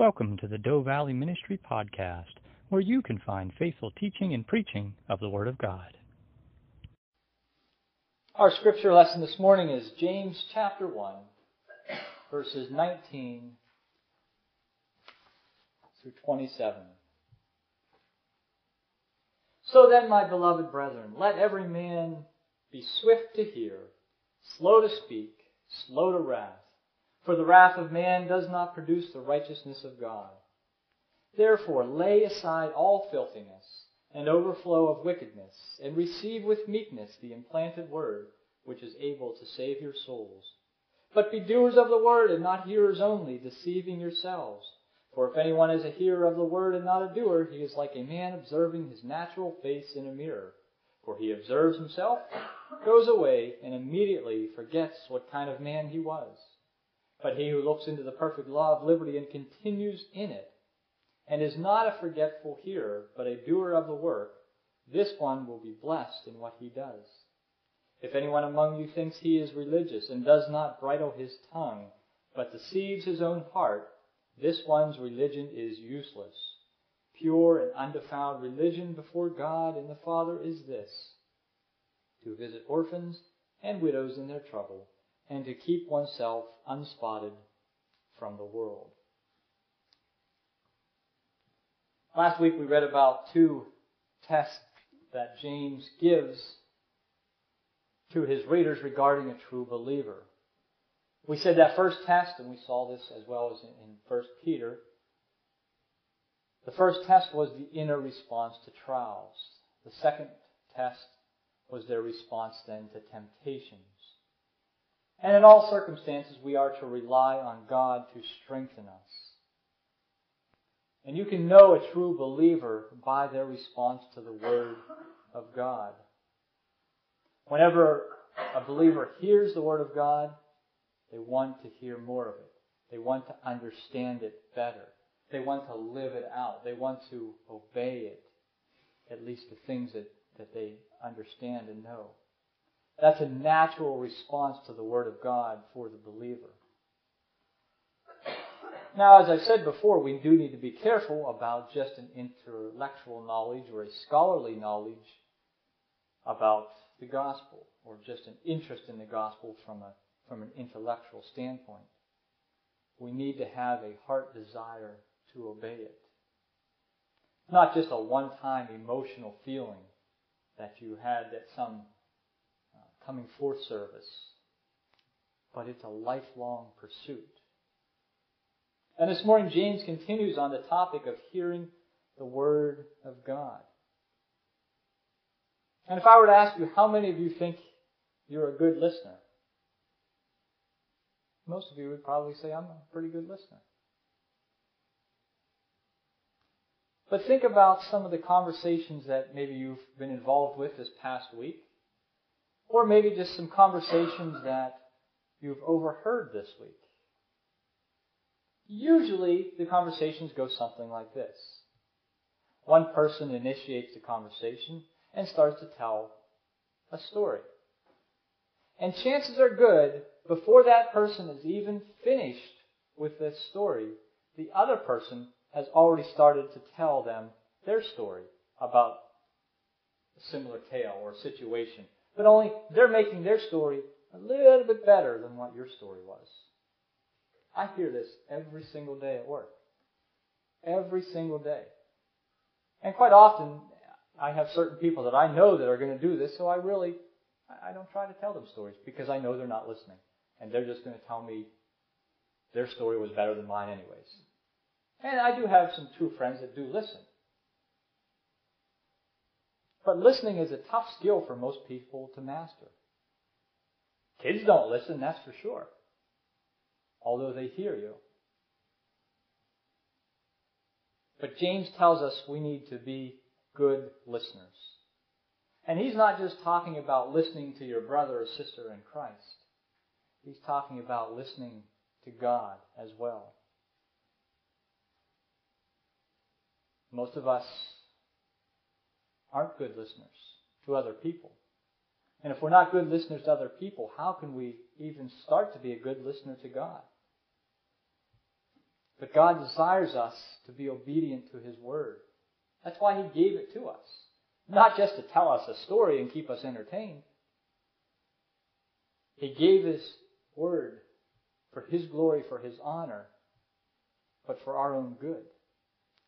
Welcome to the Doe Valley Ministry Podcast, where you can find faithful teaching and preaching of the Word of God. Our scripture lesson this morning is James chapter 1, verses 19 through 27. So then, my beloved brethren, let every man be swift to hear, slow to speak, slow to wrath. For the wrath of man does not produce the righteousness of God. Therefore, lay aside all filthiness and overflow of wickedness, and receive with meekness the implanted word, which is able to save your souls. But be doers of the word, and not hearers only, deceiving yourselves. For if anyone is a hearer of the word and not a doer, he is like a man observing his natural face in a mirror. For he observes himself, goes away, and immediately forgets what kind of man he was. But he who looks into the perfect law of liberty and continues in it, and is not a forgetful hearer, but a doer of the work, this one will be blessed in what he does. If anyone among you thinks he is religious and does not bridle his tongue, but deceives his own heart, this one's religion is useless. Pure and undefiled religion before God and the Father is this to visit orphans and widows in their trouble and to keep oneself unspotted from the world. Last week we read about two tests that James gives to his readers regarding a true believer. We said that first test, and we saw this as well as in 1 Peter. The first test was the inner response to trials. The second test was their response then to temptations. And in all circumstances, we are to rely on God to strengthen us. And you can know a true believer by their response to the Word of God. Whenever a believer hears the Word of God, they want to hear more of it. They want to understand it better. They want to live it out. They want to obey it, at least the things that, that they understand and know. That's a natural response to the Word of God for the believer. Now, as I said before, we do need to be careful about just an intellectual knowledge or a scholarly knowledge about the gospel, or just an interest in the gospel from, a, from an intellectual standpoint. We need to have a heart desire to obey it. Not just a one time emotional feeling that you had that some coming forth service, but it's a lifelong pursuit. And this morning, James continues on the topic of hearing the Word of God. And if I were to ask you, how many of you think you're a good listener? Most of you would probably say, I'm a pretty good listener. But think about some of the conversations that maybe you've been involved with this past week. Or maybe just some conversations that you've overheard this week. Usually the conversations go something like this. One person initiates the conversation and starts to tell a story. And chances are good, before that person is even finished with this story, the other person has already started to tell them their story about a similar tale or situation but only they're making their story a little bit better than what your story was. I hear this every single day at work. Every single day. And quite often, I have certain people that I know that are going to do this, so I really, I don't try to tell them stories because I know they're not listening. And they're just going to tell me their story was better than mine anyways. And I do have some true friends that do listen. But listening is a tough skill for most people to master. Kids don't listen, that's for sure. Although they hear you. But James tells us we need to be good listeners. And he's not just talking about listening to your brother or sister in Christ. He's talking about listening to God as well. Most of us aren't good listeners to other people. And if we're not good listeners to other people, how can we even start to be a good listener to God? But God desires us to be obedient to His Word. That's why He gave it to us. Not just to tell us a story and keep us entertained. He gave His Word for His glory, for His honor, but for our own good,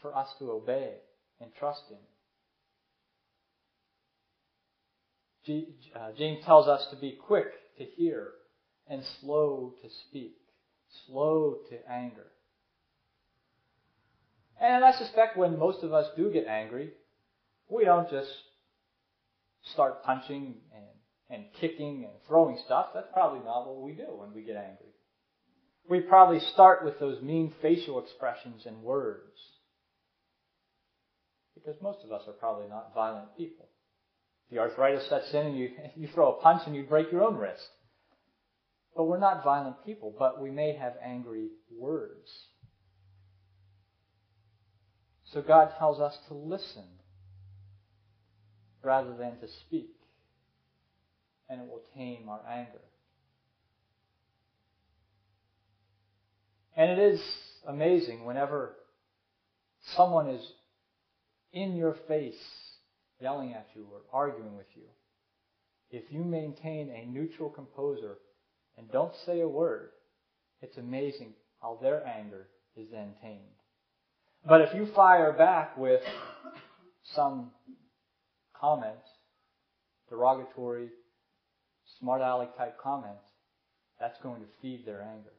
for us to obey and trust Him. Uh, James uh, tells us to be quick to hear and slow to speak, slow to anger. And I suspect when most of us do get angry, we don't just start punching and, and kicking and throwing stuff. That's probably not what we do when we get angry. We probably start with those mean facial expressions and words. Because most of us are probably not violent people. The arthritis sets in and you, you throw a punch and you break your own wrist. But we're not violent people, but we may have angry words. So God tells us to listen rather than to speak, and it will tame our anger. And it is amazing whenever someone is in your face yelling at you or arguing with you. If you maintain a neutral composure and don't say a word, it's amazing how their anger is then tamed. But if you fire back with some comment, derogatory, smart aleck type comment, that's going to feed their anger.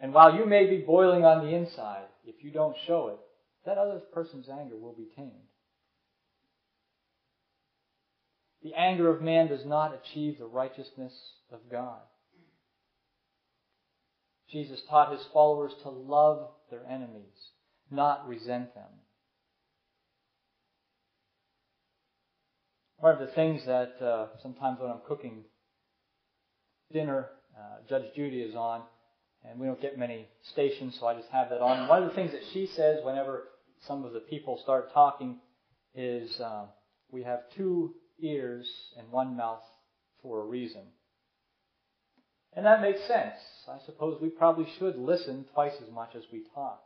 And while you may be boiling on the inside, if you don't show it, that other person's anger will be tamed. The anger of man does not achieve the righteousness of God. Jesus taught his followers to love their enemies, not resent them. One of the things that uh, sometimes when I'm cooking dinner, uh, Judge Judy is on, and we don't get many stations, so I just have that on. And one of the things that she says whenever some of the people start talking is uh, we have two ears and one mouth for a reason. And that makes sense. I suppose we probably should listen twice as much as we talk.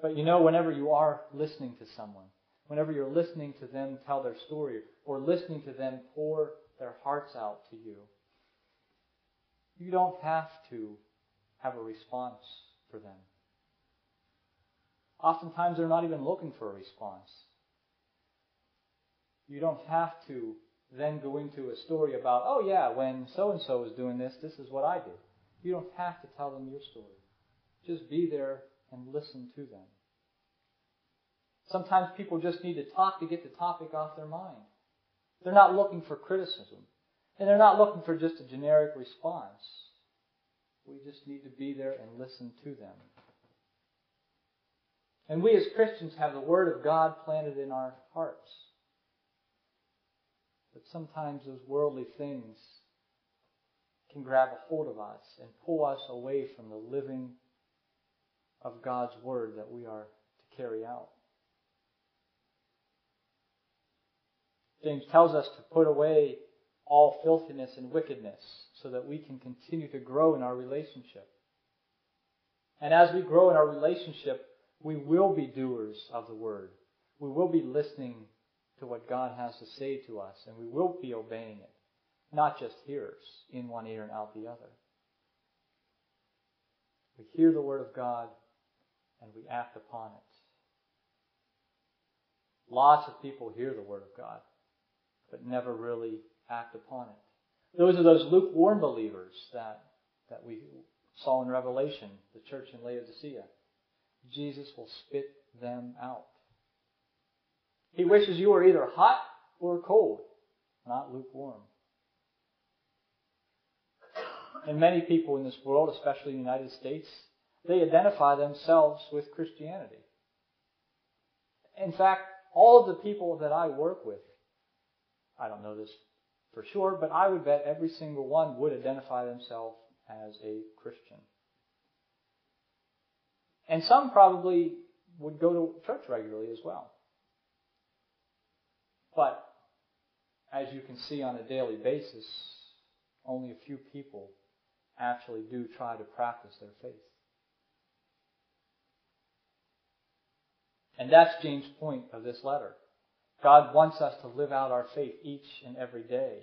But you know, whenever you are listening to someone, whenever you're listening to them tell their story, or listening to them pour their hearts out to you, you don't have to have a response for them. Oftentimes they're not even looking for a response. You don't have to then go into a story about, oh yeah, when so and so was doing this, this is what I did. You don't have to tell them your story. Just be there and listen to them. Sometimes people just need to talk to get the topic off their mind. They're not looking for criticism. And they're not looking for just a generic response. We just need to be there and listen to them. And we as Christians have the Word of God planted in our hearts. But sometimes those worldly things can grab a hold of us and pull us away from the living of God's Word that we are to carry out. James tells us to put away all filthiness and wickedness so that we can continue to grow in our relationship. And as we grow in our relationship, we will be doers of the word. We will be listening to what God has to say to us, and we will be obeying it, not just hearers, in one ear and out the other. We hear the word of God and we act upon it. Lots of people hear the word of God, but never really act upon it. Those are those lukewarm believers that, that we saw in Revelation, the church in Laodicea. Jesus will spit them out. He wishes you were either hot or cold, not lukewarm. And many people in this world, especially in the United States, they identify themselves with Christianity. In fact, all of the people that I work with, I don't know this for sure, but I would bet every single one would identify themselves as a Christian. And some probably would go to church regularly as well. But as you can see on a daily basis, only a few people actually do try to practice their faith. And that's James' point of this letter. God wants us to live out our faith each and every day.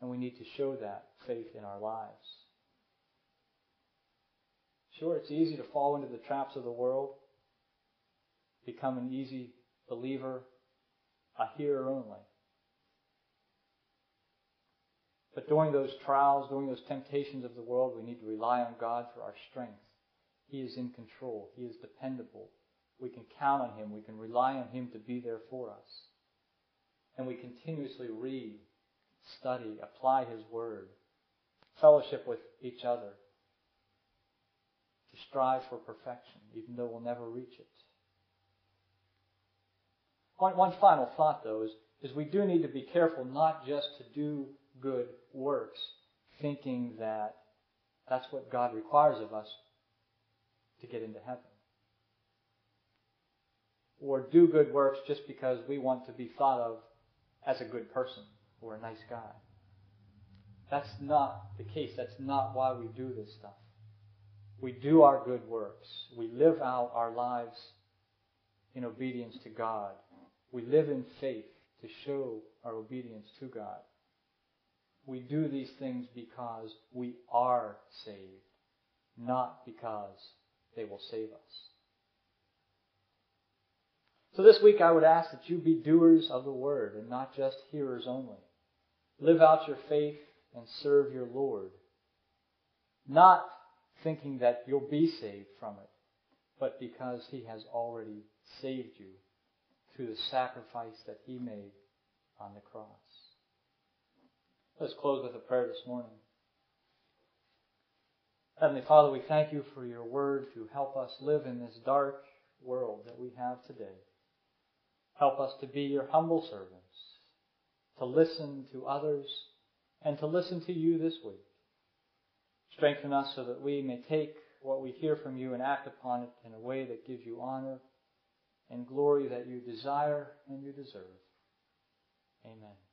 And we need to show that faith in our lives. Sure, it's easy to fall into the traps of the world, become an easy believer, a hearer only. But during those trials, during those temptations of the world, we need to rely on God for our strength. He is in control. He is dependable. We can count on Him. We can rely on Him to be there for us. And we continuously read, study, apply His Word, fellowship with each other, strive for perfection, even though we'll never reach it. One, one final thought, though, is, is we do need to be careful not just to do good works, thinking that that's what God requires of us to get into heaven. Or do good works just because we want to be thought of as a good person or a nice guy. That's not the case. That's not why we do this stuff. We do our good works. We live out our lives in obedience to God. We live in faith to show our obedience to God. We do these things because we are saved, not because they will save us. So this week I would ask that you be doers of the word and not just hearers only. Live out your faith and serve your Lord. Not thinking that you'll be saved from it, but because He has already saved you through the sacrifice that He made on the cross. Let's close with a prayer this morning. Heavenly Father, we thank you for your word to help us live in this dark world that we have today. Help us to be your humble servants, to listen to others, and to listen to you this week. Strengthen us so that we may take what we hear from you and act upon it in a way that gives you honor and glory that you desire and you deserve. Amen.